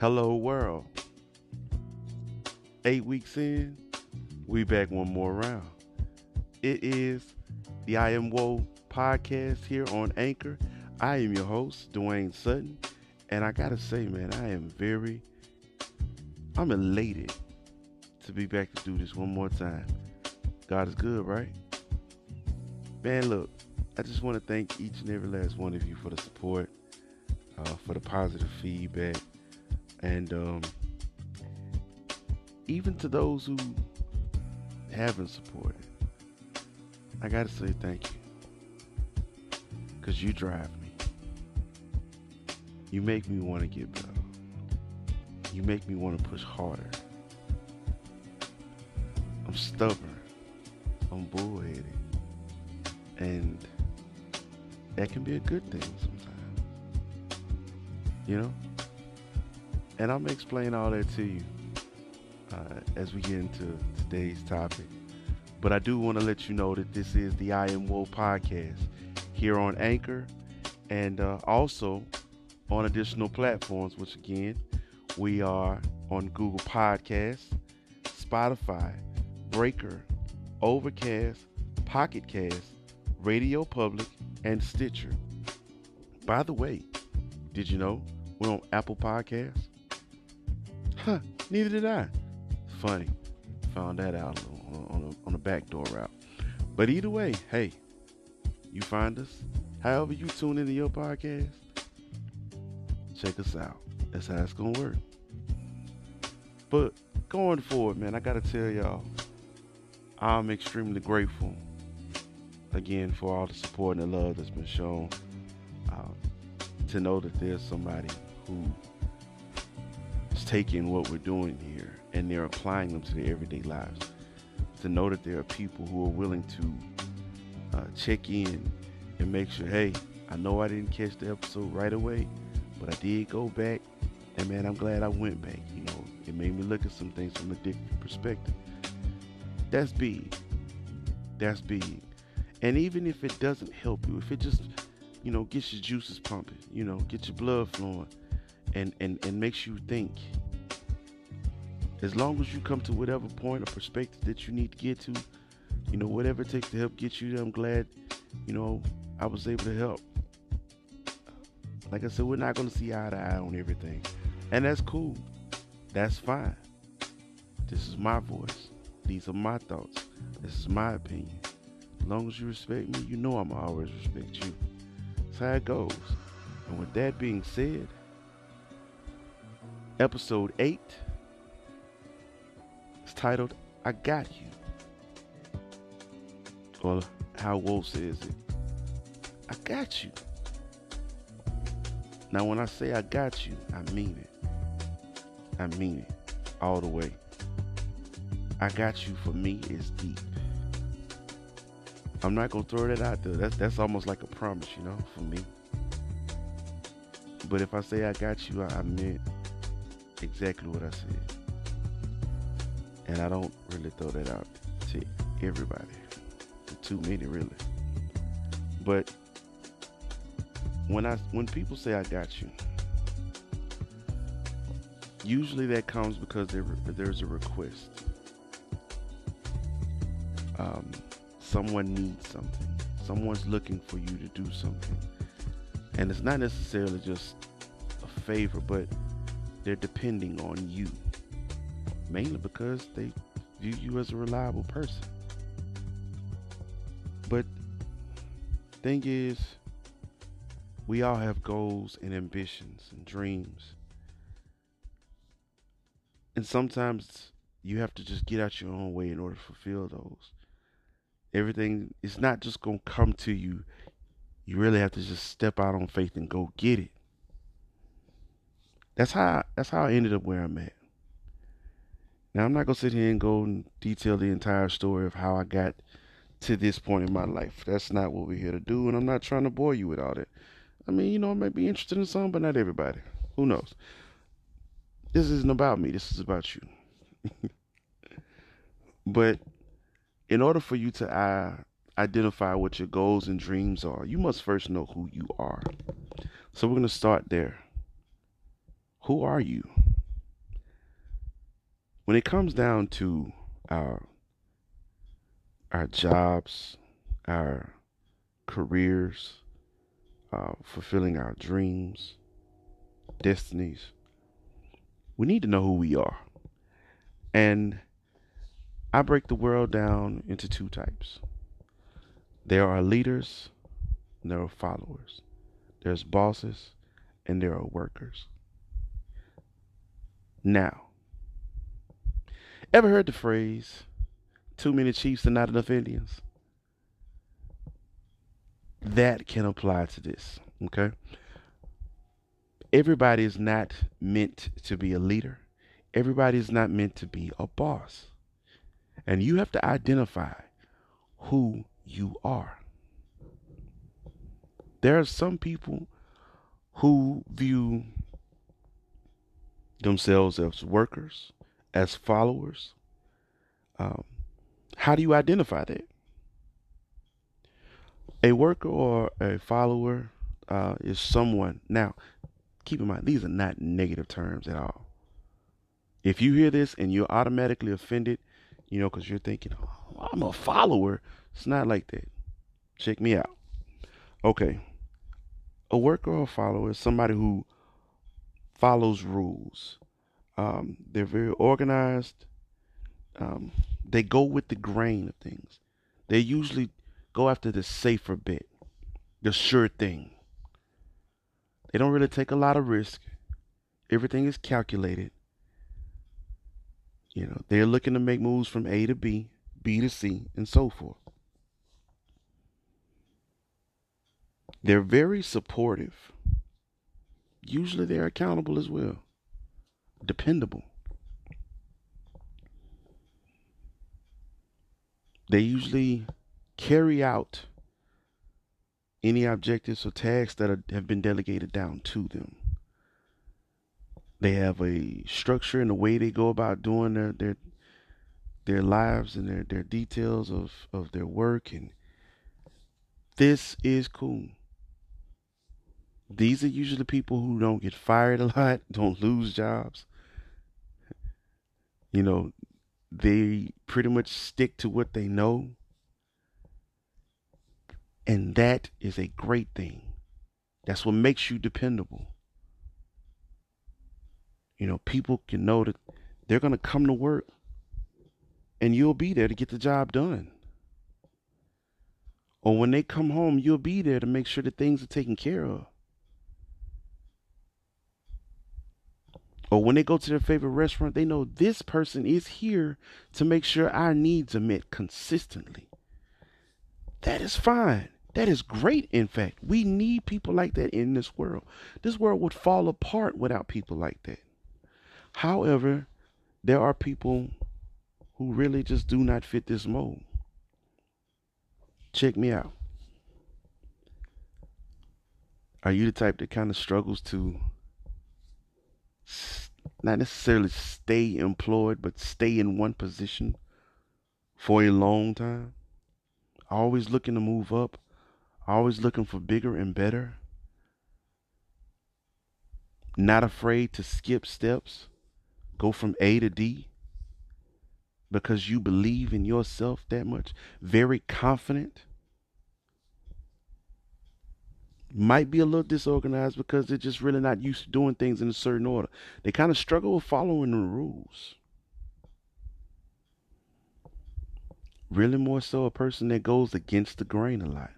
Hello, world. Eight weeks in, we back one more round. It is the I Am Woe podcast here on Anchor. I am your host, Dwayne Sutton, and I gotta say, man, I am very, I'm elated to be back to do this one more time. God is good, right? Man, look, I just want to thank each and every last one of you for the support, uh, for the positive feedback, and um, even to those who haven't supported. I got to say thank you. Because you drive me. You make me want to get better. You make me want to push harder. I'm stubborn. I'm bullheaded. And that can be a good thing sometimes. You know? And I'm going to explain all that to you uh, as we get into today's topic. But I do want to let you know that this is the I Am Woe podcast here on Anchor and uh, also on additional platforms, which again, we are on Google Podcasts, Spotify, Breaker, Overcast, Pocket Cast, Radio Public, and Stitcher. By the way, did you know we're on Apple Podcasts? Huh, neither did I. Funny. Found that out on, on, on a backdoor route. But either way, hey, you find us. However you tune into your podcast, check us out. That's how it's going to work. But going forward, man, I got to tell y'all, I'm extremely grateful again for all the support and the love that's been shown. Um, to know that there's somebody who taking what we're doing here and they're applying them to their everyday lives. To know that there are people who are willing to uh, check in and make sure, hey, I know I didn't catch the episode right away, but I did go back, and man, I'm glad I went back. You know, it made me look at some things from a different perspective. That's big. That's big. And even if it doesn't help you, if it just, you know, gets your juices pumping, you know, get your blood flowing, and and and makes you think. As long as you come to whatever point or perspective that you need to get to, you know, whatever it takes to help get you there, I'm glad, you know, I was able to help. Like I said, we're not going to see eye to eye on everything. And that's cool. That's fine. This is my voice. These are my thoughts. This is my opinion. As long as you respect me, you know I'm always respect you. That's how it goes. And with that being said, episode 8 It's titled I Got You. Or how Wolf says it. I got you. Now, when I say I got you, I mean it. I mean it all the way. I got you for me is deep. I'm not gonna throw that out there. That's that's almost like a promise, you know, for me. But if I say I got you, I, I meant exactly what I said. And I don't really throw that out to everybody. Too many really. But when I when people say I got you, usually that comes because there there's a request. Um, someone needs something. Someone's looking for you to do something, and it's not necessarily just a favor, but they're depending on you, mainly because they view you as a reliable person. But thing is we all have goals and ambitions and dreams. And sometimes you have to just get out your own way in order to fulfill those. Everything is not just going to come to you. You really have to just step out on faith and go get it. That's how that's how I ended up where I'm at. Now I'm not gonna sit here and go and detail the entire story of how I got to this point in my life. That's not what we're here to do, and I'm not trying to bore you with all that. I mean, you know, I might be interested in some, but not everybody. Who knows? This isn't about me. This is about you. but in order for you to uh, identify what your goals and dreams are, you must first know who you are. So we're going to start there. Who are you? when it comes down to our our jobs, our careers, uh, fulfilling our dreams, destinies, we need to know who we are. And I break the world down into two types. There are leaders and there are followers. There's bosses and there are workers. Now, ever heard the phrase, too many chiefs and not enough Indians? That can apply to this, okay? Everybody is not meant to be a leader. Everybody is not meant to be a boss. And you have to identify who you are. There are some people who view themselves as workers, as followers. Um, how do you identify that? A worker or a follower uh, is someone. Now, keep in mind, these are not negative terms at all. If you hear this and you're automatically offended, you know, because you're thinking, oh, I'm a follower, it's not like that. Check me out. Okay. A worker or a follower is somebody who follows rules. Um, they're very organized. Um, they go with the grain of things. They usually go after the safer bit, the sure thing. They don't really take a lot of risk. Everything is calculated. You know, they're looking to make moves from A to B, B to C, and so forth. They're very supportive. Usually they're accountable as well, dependable. They usually carry out any objectives or tasks that are, have been delegated down to them. They have a structure in the way they go about doing their their their lives and their, their details of, of their work and this is cool. These are usually people who don't get fired a lot, don't lose jobs. You know, they pretty much stick to what they know and that is a great thing. That's what makes you dependable. You know, people can know that they're going to come to work and you'll be there to get the job done. Or when they come home, you'll be there to make sure that things are taken care of. Or when they go to their favorite restaurant, they know this person is here to make sure our needs are met consistently. That is fine. That is great, in fact. We need people like that in this world. This world would fall apart without people like that. However, there are people who really just do not fit this mold. Check me out. Are you the type that kind of struggles to not necessarily stay employed, but stay in one position for a long time? Always looking to move up, always looking for bigger and better, not afraid to skip steps, go from A to D because you believe in yourself that much, very confident. Might be a little disorganized because they're just really not used to doing things in a certain order. They kind of struggle with following the rules. Really, more so, a person that goes against the grain a lot.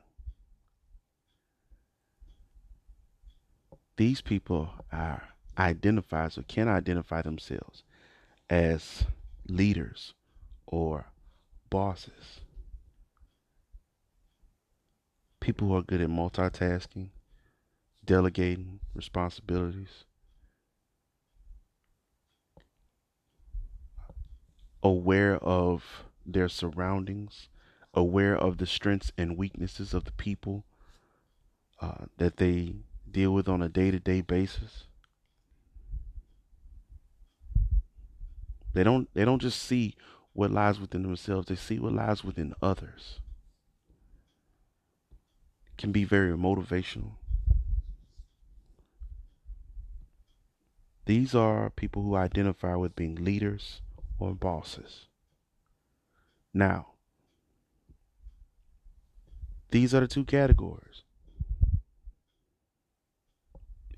these people are identifies or can identify themselves as leaders or bosses. People who are good at multitasking, delegating responsibilities, aware of their surroundings, aware of the strengths and weaknesses of the people uh, that they deal with on a day to day basis. They don't they don't just see what lies within themselves, they see what lies within others. Can be very motivational. These are people who identify with being leaders or bosses. Now, these are the two categories.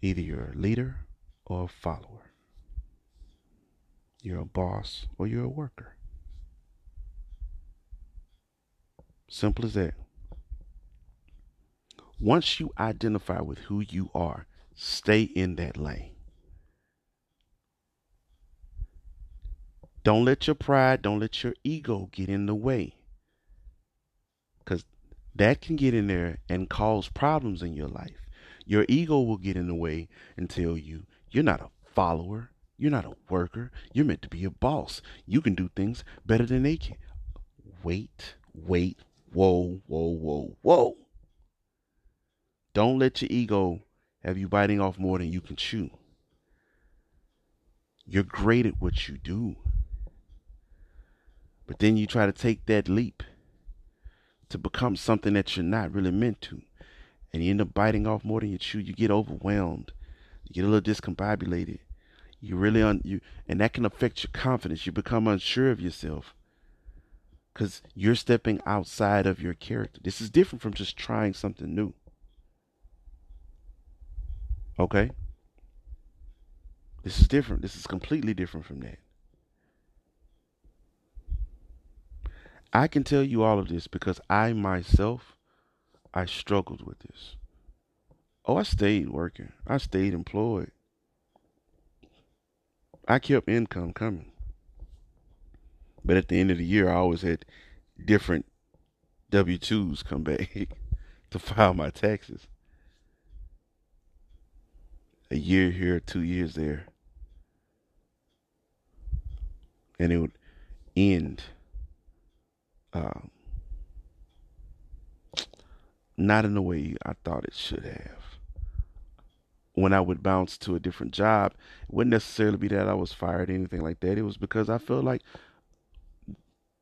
Either you're a leader or a follower. You're a boss or you're a worker. Simple as that. Once you identify with who you are, stay in that lane. Don't let your pride, don't let your ego get in the way. Because that can get in there and cause problems in your life. Your ego will get in the way and tell you you're not a follower, you're not a worker, you're meant to be a boss. You can do things better than they can. Wait, wait, whoa, whoa, whoa, whoa. Don't let your ego have you biting off more than you can chew. You're great at what you do. But then you try to take that leap to become something that you're not really meant to. And you end up biting off more than you chew. You get overwhelmed. You get a little discombobulated. You really un you and that can affect your confidence. You become unsure of yourself. Cause you're stepping outside of your character. This is different from just trying something new. Okay? This is different. This is completely different from that. I can tell you all of this because I myself, I struggled with this. Oh, I stayed working. I stayed employed. I kept income coming. But at the end of the year, I always had different W 2s come back to file my taxes. A year here, two years there. And it would end uh, not in the way I thought it should have. When I would bounce to a different job, it wouldn't necessarily be that I was fired or anything like that. It was because I felt like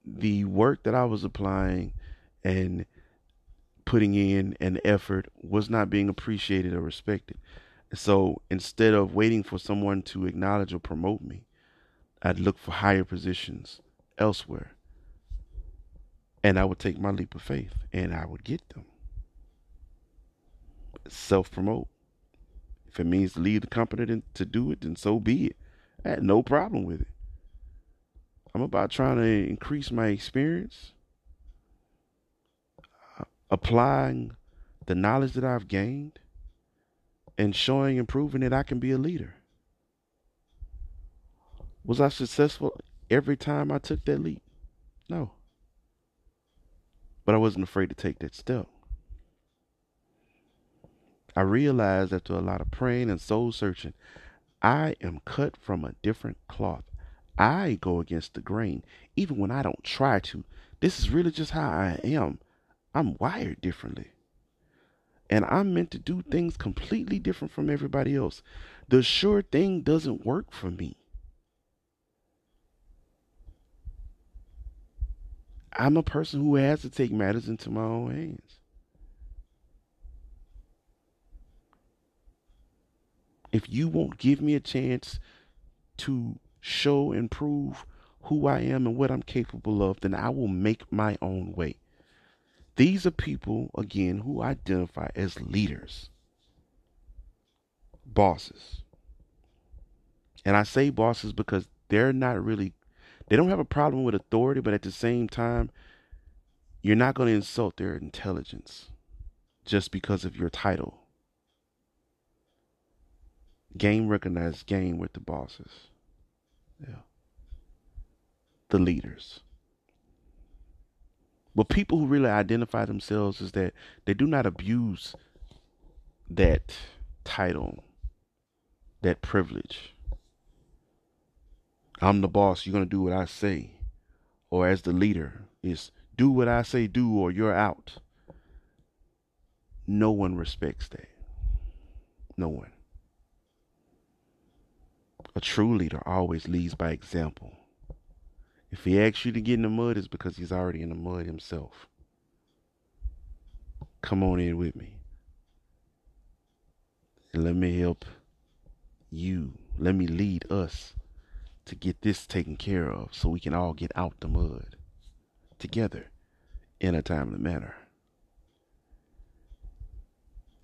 the work that I was applying and putting in an effort was not being appreciated or respected. So instead of waiting for someone to acknowledge or promote me, I'd look for higher positions elsewhere and I would take my leap of faith and I would get them. Self promote. If it means to leave the company to do it, then so be it. I had no problem with it. I'm about trying to increase my experience, applying the knowledge that I've gained, and showing and proving that I can be a leader. Was I successful every time I took that leap? No. But I wasn't afraid to take that step. I realized after a lot of praying and soul searching, I am cut from a different cloth. I go against the grain, even when I don't try to. This is really just how I am. I'm wired differently. And I'm meant to do things completely different from everybody else. The sure thing doesn't work for me. I'm a person who has to take matters into my own hands. If you won't give me a chance to show and prove who I am and what I'm capable of, then I will make my own way. These are people, again, who identify as leaders, bosses. And I say bosses because they're not really they don't have a problem with authority, but at the same time, you're not going to insult their intelligence just because of your title. Game recognized game with the bosses. Yeah. The leaders. But people who really identify themselves is that they do not abuse that title, that privilege. I'm the boss, you're going to do what I say. Or as the leader, is do what I say do or you're out. No one respects that. No one. A true leader always leads by example. If he asks you to get in the mud, it's because he's already in the mud himself. Come on in with me. And let me help you. Let me lead us to get this taken care of so we can all get out the mud together in a timely manner.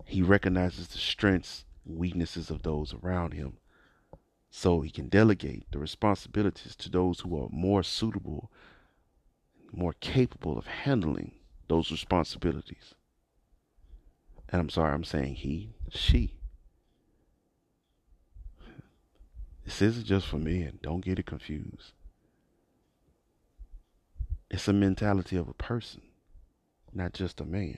He recognizes the strengths weaknesses of those around him so he can delegate the responsibilities to those who are more suitable, more capable of handling those responsibilities. And I'm sorry, I'm saying he, she. This isn't just for men. Don't get it confused. It's a mentality of a person, not just a man.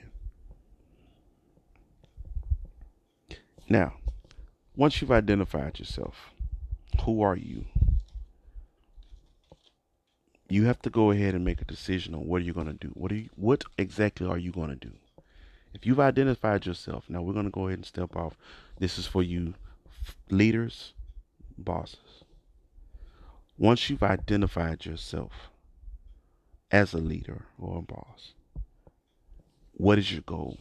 Now, once you've identified yourself, who are you? You have to go ahead and make a decision on what are you going to do. What are you, what exactly are you going to do? If you've identified yourself, now we're going to go ahead and step off. This is for you leaders, bosses. Once you've identified yourself as a leader or a boss, what is your goal?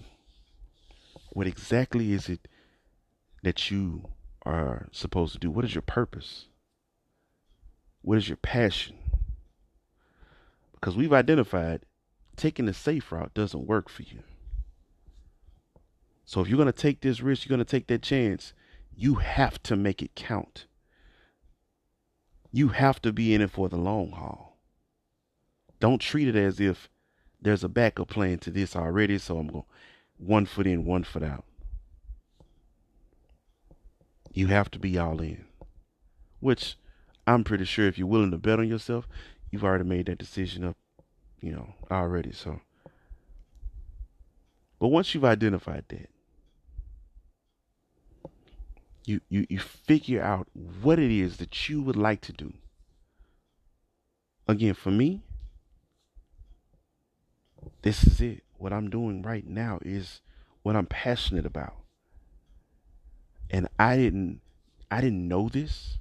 What exactly is it that you are supposed to do? What is your purpose? What is your passion? Because we've identified taking the safe route doesn't work for you. So if you're going to take this risk, you're going to take that chance, you have to make it count. You have to be in it for the long haul. Don't treat it as if there's a backup plan to this already, so I'm going one foot in, one foot out. You have to be all in. Which I'm pretty sure if you're willing to bet on yourself, you've already made that decision up, you know, already. So, but once you've identified that, you, you, you figure out what it is that you would like to do. Again, for me, this is it. What I'm doing right now is what I'm passionate about and I didn't I didn't know this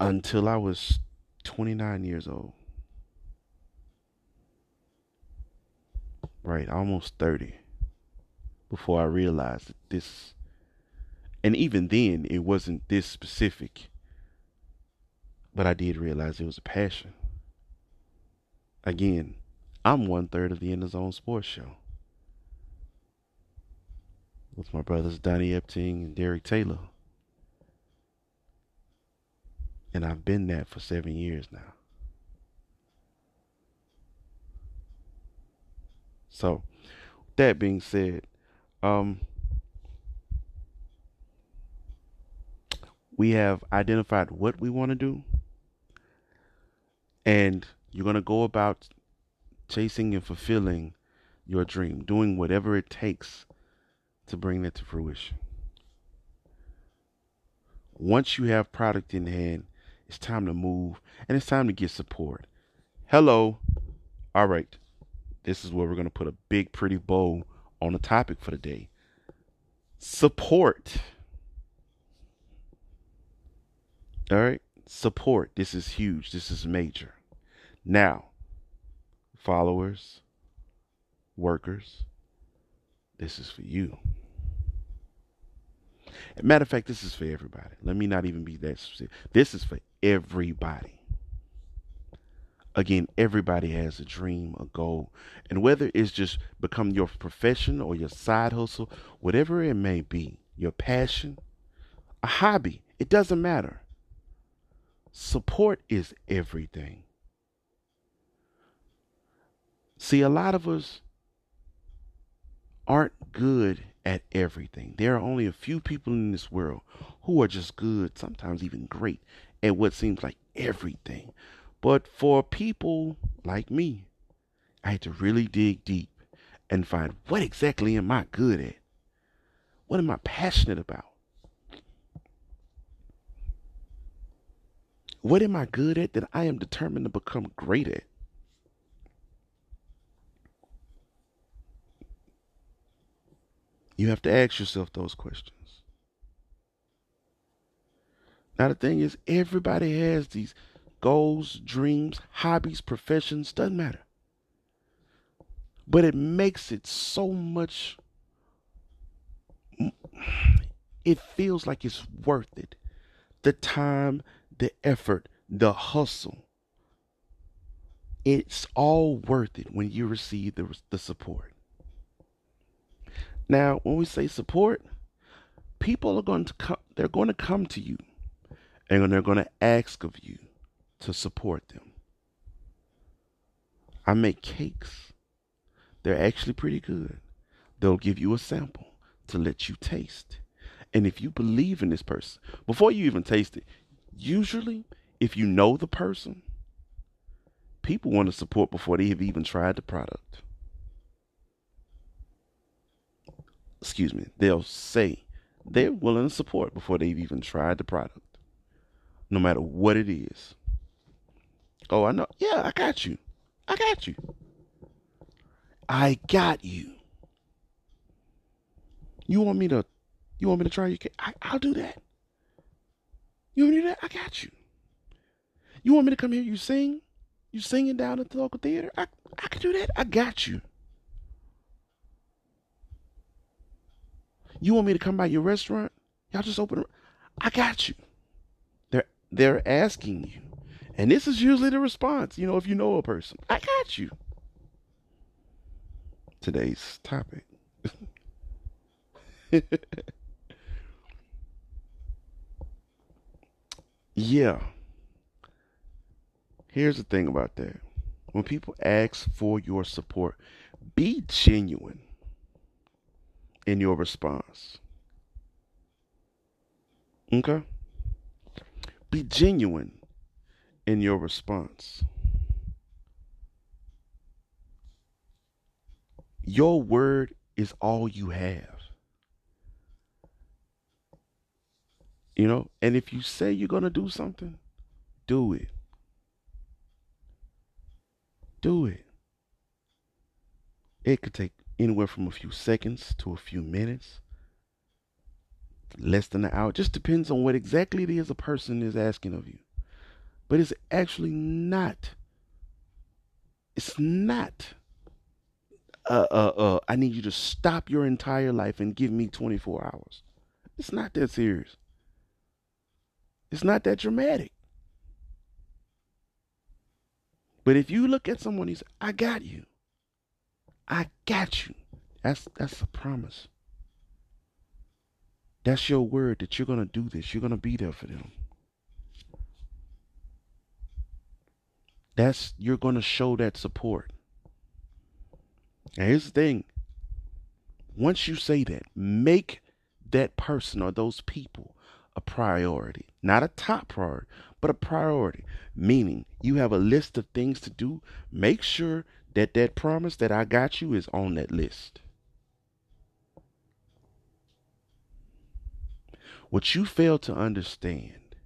until I was 29 years old. Right, almost 30 before I realized that this and even then it wasn't this specific. But I did realize it was a passion. Again, I'm one third of the In the Zone Sports Show with my brothers Donnie Epting and Derek Taylor. And I've been that for seven years now. So, that being said, um, we have identified what we want to do, and you're going to go about chasing and fulfilling your dream, doing whatever it takes to bring that to fruition. Once you have product in hand, it's time to move and it's time to get support. Hello. All right. This is where we're going to put a big, pretty bow on the topic for the day support. All right. Support. This is huge. This is major. Now, followers, workers, this is for you. Matter of fact, this is for everybody. Let me not even be that specific. This is for everybody. Again, everybody has a dream, a goal. And whether it's just become your profession or your side hustle, whatever it may be, your passion, a hobby, it doesn't matter. Support is everything. See, a lot of us aren't good at everything. There are only a few people in this world who are just good, sometimes even great, at what seems like everything. But for people like me, I had to really dig deep and find what exactly am I good at? What am I passionate about? What am I good at that I am determined to become great at? You have to ask yourself those questions. Now, the thing is, everybody has these goals, dreams, hobbies, professions, doesn't matter. But it makes it so much, it feels like it's worth it the time, the effort, the hustle. It's all worth it when you receive the, the support. Now, when we say support, people are going to come, they're going to come to you and they're going to ask of you to support them. I make cakes. They're actually pretty good. They'll give you a sample to let you taste. And if you believe in this person, before you even taste it, usually if you know the person, people want to support before they have even tried the product. Excuse me, they'll say they're willing to support before they've even tried the product, no matter what it is. Oh, I know. Yeah, I got you. I got you. I got you. You want me to? You want me to try your cake? I, I'll do that. You want me to do that? I got you. You want me to come here? You sing? You singing down at the local theater? I I can do that. I got you. You want me to come by your restaurant? Y'all just open. I got you. They're they're asking you, and this is usually the response. You know, if you know a person, I got you. Today's topic. yeah. Here's the thing about that. When people ask for your support, be genuine in your response. Okay? Be genuine in your response. Your word is all you have. You know, and if you say you're going to do something, do it. Do it. It could take anywhere from a few seconds to a few minutes, less than an hour. It just depends on what exactly it is a person is asking of you. But it's actually not. It's not. Uh, uh, uh, I need you to stop your entire life and give me 24 hours. It's not that serious. It's not that dramatic. But if you look at someone, he's, I got you. I got you. That's that's a promise. That's your word that you're gonna do this. You're gonna be there for them. That's you're gonna show that support. And here's the thing. Once you say that, make that person or those people a priority. Not a top priority, but a priority. Meaning you have a list of things to do. Make sure that that promise that I got you is on that list. What you fail to understand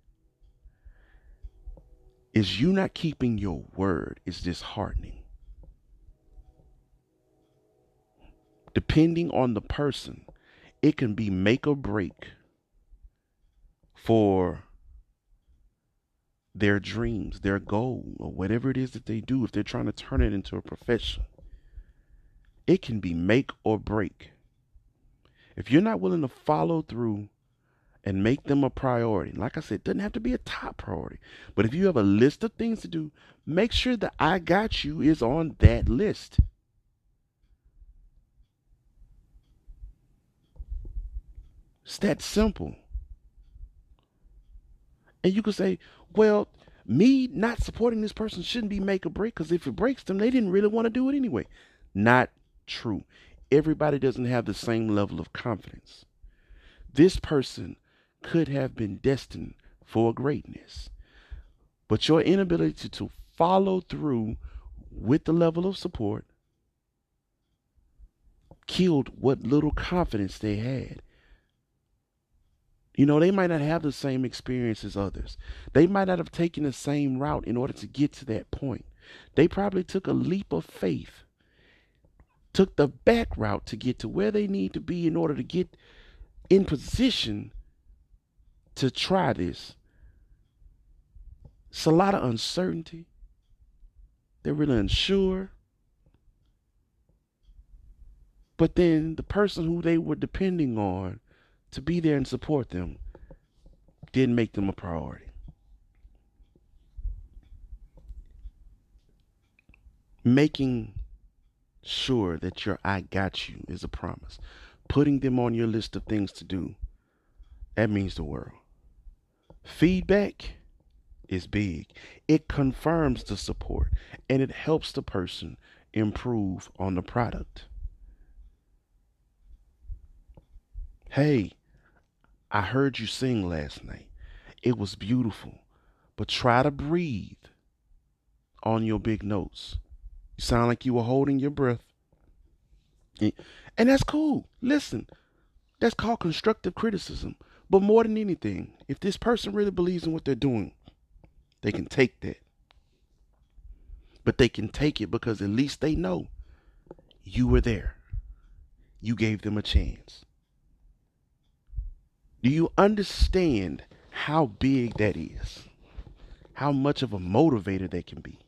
is you not keeping your word is disheartening. Depending on the person, it can be make or break for their dreams, their goal, or whatever it is that they do, if they're trying to turn it into a profession, it can be make or break. If you're not willing to follow through and make them a priority, like I said, it doesn't have to be a top priority, but if you have a list of things to do, make sure that I got you is on that list. It's that simple. And you could say, well, me not supporting this person shouldn't be make or break because if it breaks them, they didn't really want to do it anyway. Not true. Everybody doesn't have the same level of confidence. This person could have been destined for greatness, but your inability to, follow through with the level of support killed what little confidence they had. You know, they might not have the same experience as others. They might not have taken the same route in order to get to that point. They probably took a leap of faith, took the back route to get to where they need to be in order to get in position to try this. It's a lot of uncertainty. They're really unsure. But then the person who they were depending on to be there and support them didn't make them a priority. Making sure that your I got you is a promise. Putting them on your list of things to do, that means the world. Feedback is big. It confirms the support and it helps the person improve on the product. Hey, I heard you sing last night. It was beautiful, but try to breathe on your big notes. You sound like you were holding your breath. And that's cool. Listen, that's called constructive criticism. But more than anything, if this person really believes in what they're doing, they can take that. But they can take it because at least they know you were there. You gave them a chance. Do you understand how big that is? How much of a motivator that can be?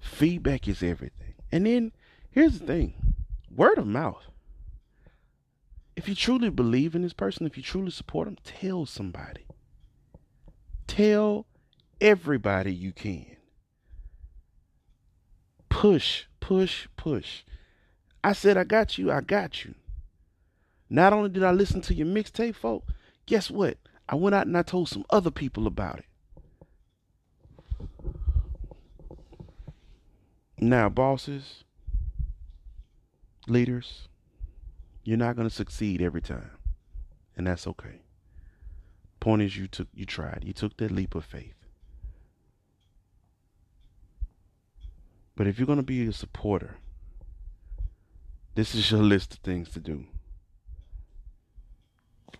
Feedback is everything. And then here's the thing word of mouth. If you truly believe in this person, if you truly support them, tell somebody. Tell everybody you can. Push, push, push. I said, I got you, I got you. Not only did I listen to your mixtape, folk, guess what? I went out and I told some other people about it. Now, bosses, leaders, you're not going to succeed every time. And that's okay. Point is you took you tried. You took that leap of faith. But if you're going to be a supporter, this is your list of things to do.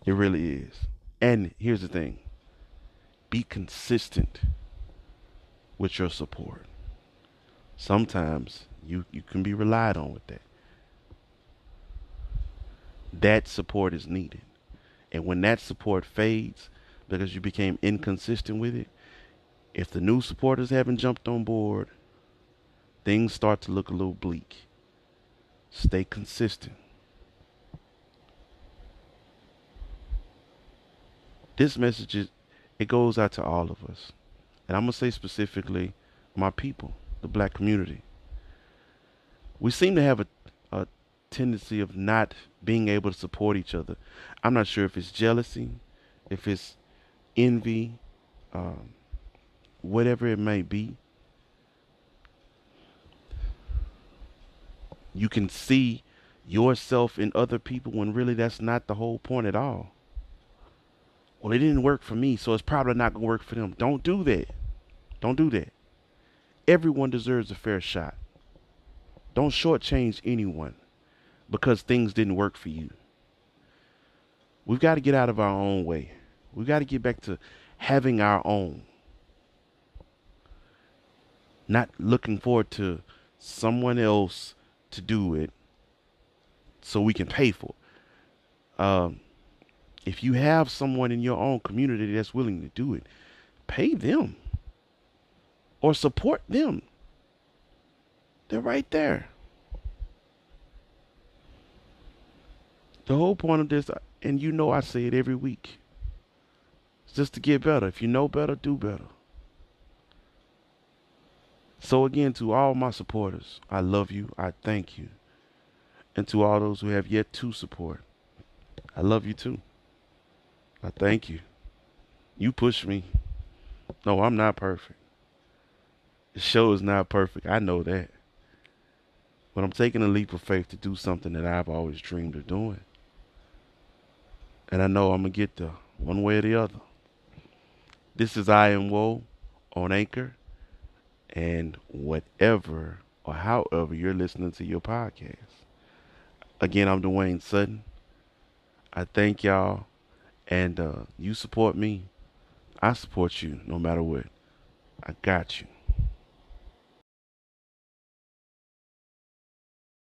It really is. And here's the thing be consistent with your support. Sometimes you, you can be relied on with that. That support is needed. And when that support fades because you became inconsistent with it, if the new supporters haven't jumped on board, things start to look a little bleak. Stay consistent. This message is it goes out to all of us. And I'm going to say specifically my people, the black community. We seem to have a, a tendency of not being able to support each other. I'm not sure if it's jealousy, if it's envy, um, whatever it may be. You can see yourself in other people when really that's not the whole point at all. Well, it didn't work for me, so it's probably not going to work for them. Don't do that. Don't do that. Everyone deserves a fair shot. Don't shortchange anyone because things didn't work for you. We've got to get out of our own way. We've got to get back to having our own. Not looking forward to someone else to do it so we can pay for it. Um, if you have someone in your own community that's willing to do it, pay them or support them. They're right there. The whole point of this, and you know I say it every week, is just to get better. If you know better, do better. So, again, to all my supporters, I love you. I thank you. And to all those who have yet to support, I love you too. I thank you. You push me. No, I'm not perfect. The show is not perfect. I know that. But I'm taking a leap of faith to do something that I've always dreamed of doing. And I know I'm going to get there one way or the other. This is I Am Woe on Anchor and whatever or however you're listening to your podcast. Again, I'm Dwayne Sutton. I thank y'all, and uh, you support me. I support you no matter what. I got you.